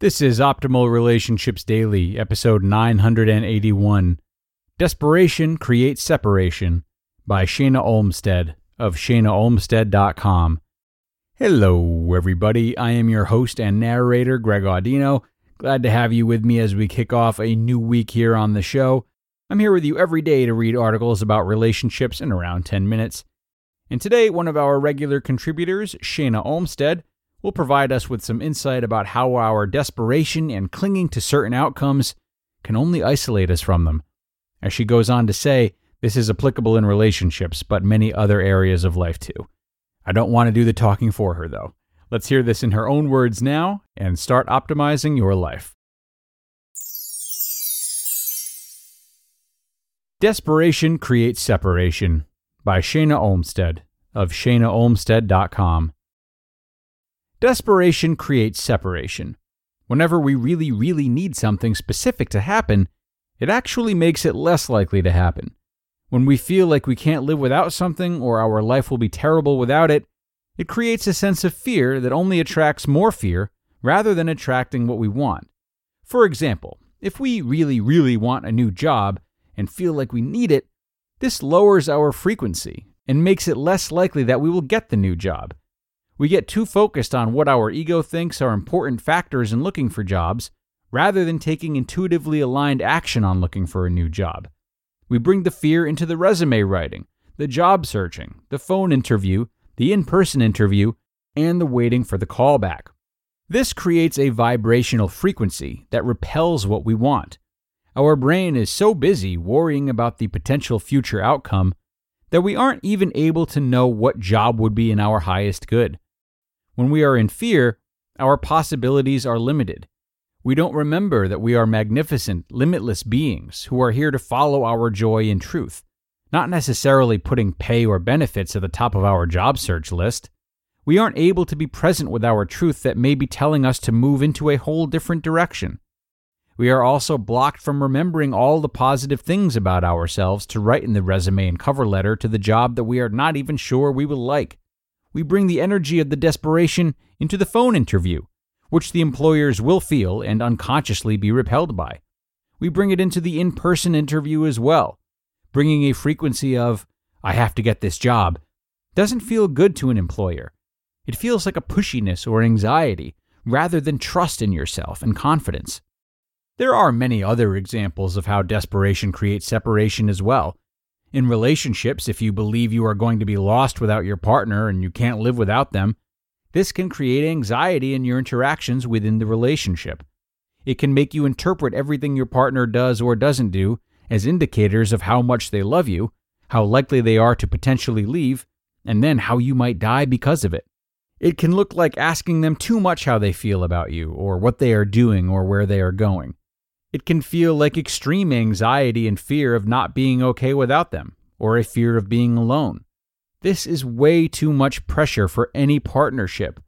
This is Optimal Relationships Daily, episode 981 Desperation Creates Separation by Shana Olmstead of shanaolmstead.com. Hello, everybody. I am your host and narrator, Greg Audino. Glad to have you with me as we kick off a new week here on the show. I'm here with you every day to read articles about relationships in around 10 minutes. And today, one of our regular contributors, Shana Olmstead, will provide us with some insight about how our desperation and clinging to certain outcomes can only isolate us from them. As she goes on to say, this is applicable in relationships, but many other areas of life too. I don't want to do the talking for her, though. Let's hear this in her own words now and start optimizing your life. Desperation Creates Separation by Shana Olmstead of shanaolmstead.com. Desperation creates separation. Whenever we really, really need something specific to happen, it actually makes it less likely to happen. When we feel like we can't live without something or our life will be terrible without it, it creates a sense of fear that only attracts more fear rather than attracting what we want. For example, if we really, really want a new job and feel like we need it, this lowers our frequency and makes it less likely that we will get the new job. We get too focused on what our ego thinks are important factors in looking for jobs, rather than taking intuitively aligned action on looking for a new job. We bring the fear into the resume writing, the job searching, the phone interview, the in person interview, and the waiting for the callback. This creates a vibrational frequency that repels what we want. Our brain is so busy worrying about the potential future outcome that we aren't even able to know what job would be in our highest good. When we are in fear, our possibilities are limited. We don't remember that we are magnificent, limitless beings who are here to follow our joy in truth, not necessarily putting pay or benefits at the top of our job search list. We aren't able to be present with our truth that may be telling us to move into a whole different direction. We are also blocked from remembering all the positive things about ourselves to write in the resume and cover letter to the job that we are not even sure we will like we bring the energy of the desperation into the phone interview, which the employers will feel and unconsciously be repelled by. We bring it into the in person interview as well, bringing a frequency of, I have to get this job, doesn't feel good to an employer. It feels like a pushiness or anxiety rather than trust in yourself and confidence. There are many other examples of how desperation creates separation as well, in relationships, if you believe you are going to be lost without your partner and you can't live without them, this can create anxiety in your interactions within the relationship. It can make you interpret everything your partner does or doesn't do as indicators of how much they love you, how likely they are to potentially leave, and then how you might die because of it. It can look like asking them too much how they feel about you, or what they are doing, or where they are going. It can feel like extreme anxiety and fear of not being okay without them, or a fear of being alone. This is way too much pressure for any partnership.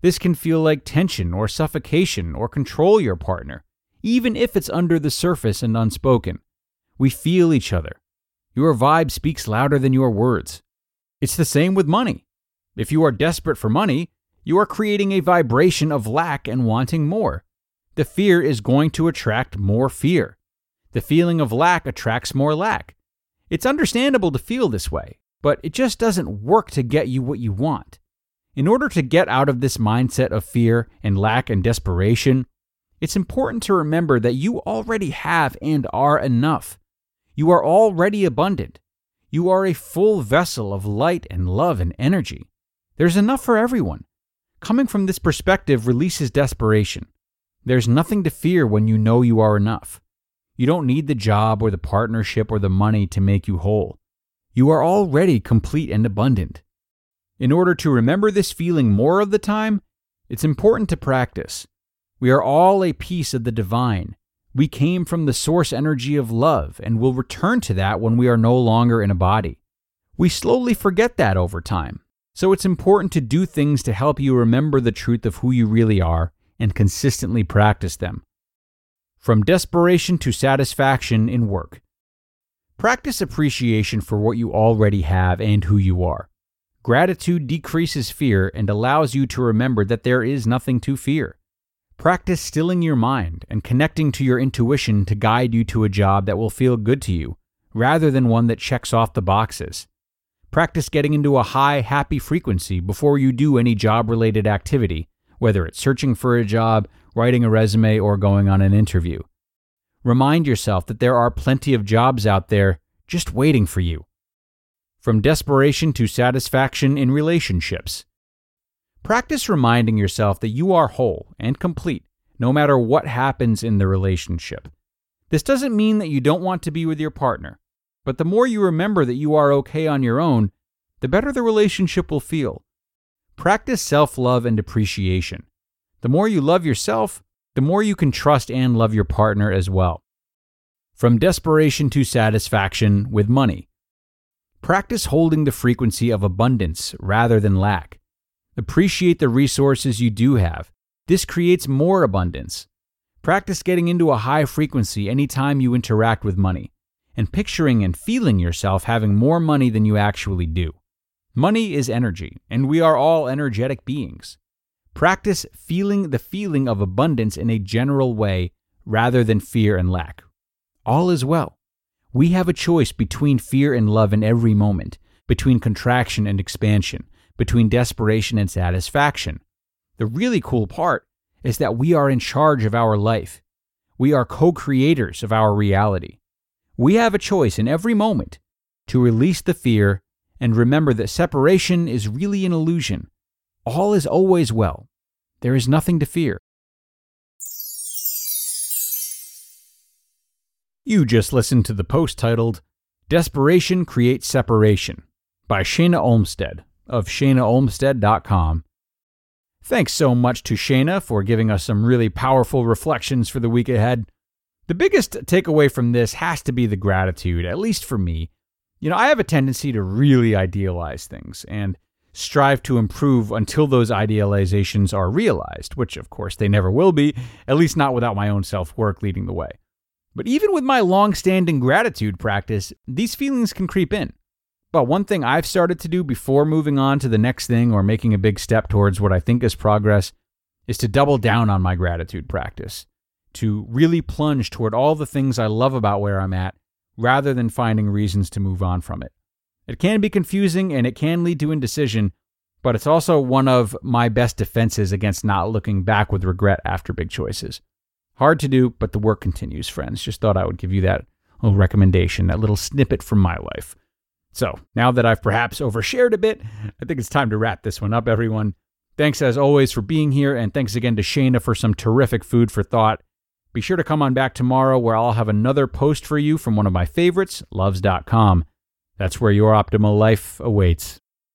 This can feel like tension or suffocation or control your partner, even if it's under the surface and unspoken. We feel each other. Your vibe speaks louder than your words. It's the same with money. If you are desperate for money, you are creating a vibration of lack and wanting more the fear is going to attract more fear. The feeling of lack attracts more lack. It's understandable to feel this way, but it just doesn't work to get you what you want. In order to get out of this mindset of fear and lack and desperation, it's important to remember that you already have and are enough. You are already abundant. You are a full vessel of light and love and energy. There's enough for everyone. Coming from this perspective releases desperation. There's nothing to fear when you know you are enough. You don't need the job or the partnership or the money to make you whole. You are already complete and abundant. In order to remember this feeling more of the time, it's important to practice. We are all a piece of the divine. We came from the source energy of love and will return to that when we are no longer in a body. We slowly forget that over time, so it's important to do things to help you remember the truth of who you really are and consistently practice them. From desperation to satisfaction in work. Practice appreciation for what you already have and who you are. Gratitude decreases fear and allows you to remember that there is nothing to fear. Practice stilling your mind and connecting to your intuition to guide you to a job that will feel good to you, rather than one that checks off the boxes. Practice getting into a high, happy frequency before you do any job related activity, whether it's searching for a job, writing a resume, or going on an interview. Remind yourself that there are plenty of jobs out there just waiting for you. From desperation to satisfaction in relationships. Practice reminding yourself that you are whole and complete no matter what happens in the relationship. This doesn't mean that you don't want to be with your partner, but the more you remember that you are okay on your own, the better the relationship will feel. Practice self love and appreciation. The more you love yourself, the more you can trust and love your partner as well. From desperation to satisfaction with money. Practice holding the frequency of abundance rather than lack. Appreciate the resources you do have. This creates more abundance. Practice getting into a high frequency anytime you interact with money, and picturing and feeling yourself having more money than you actually do. Money is energy, and we are all energetic beings. Practice feeling the feeling of abundance in a general way rather than fear and lack. All is well. We have a choice between fear and love in every moment, between contraction and expansion, between desperation and satisfaction. The really cool part is that we are in charge of our life. We are co creators of our reality. We have a choice in every moment to release the fear and remember that separation is really an illusion. All is always well. There is nothing to fear. You just listened to the post titled Desperation Creates Separation by Shayna Olmstead of ShaynaOlmstead.com. Thanks so much to Shayna for giving us some really powerful reflections for the week ahead. The biggest takeaway from this has to be the gratitude, at least for me. You know, I have a tendency to really idealize things and strive to improve until those idealizations are realized, which of course they never will be, at least not without my own self work leading the way. But even with my long standing gratitude practice, these feelings can creep in. But one thing I've started to do before moving on to the next thing or making a big step towards what I think is progress is to double down on my gratitude practice, to really plunge toward all the things I love about where I'm at rather than finding reasons to move on from it. It can be confusing and it can lead to indecision, but it's also one of my best defenses against not looking back with regret after big choices. Hard to do, but the work continues, friends. Just thought I would give you that little recommendation, that little snippet from my life. So now that I've perhaps overshared a bit, I think it's time to wrap this one up, everyone. Thanks as always for being here, and thanks again to Shayna for some terrific food for thought. Be sure to come on back tomorrow where I'll have another post for you from one of my favorites, loves.com. That's where your optimal life awaits.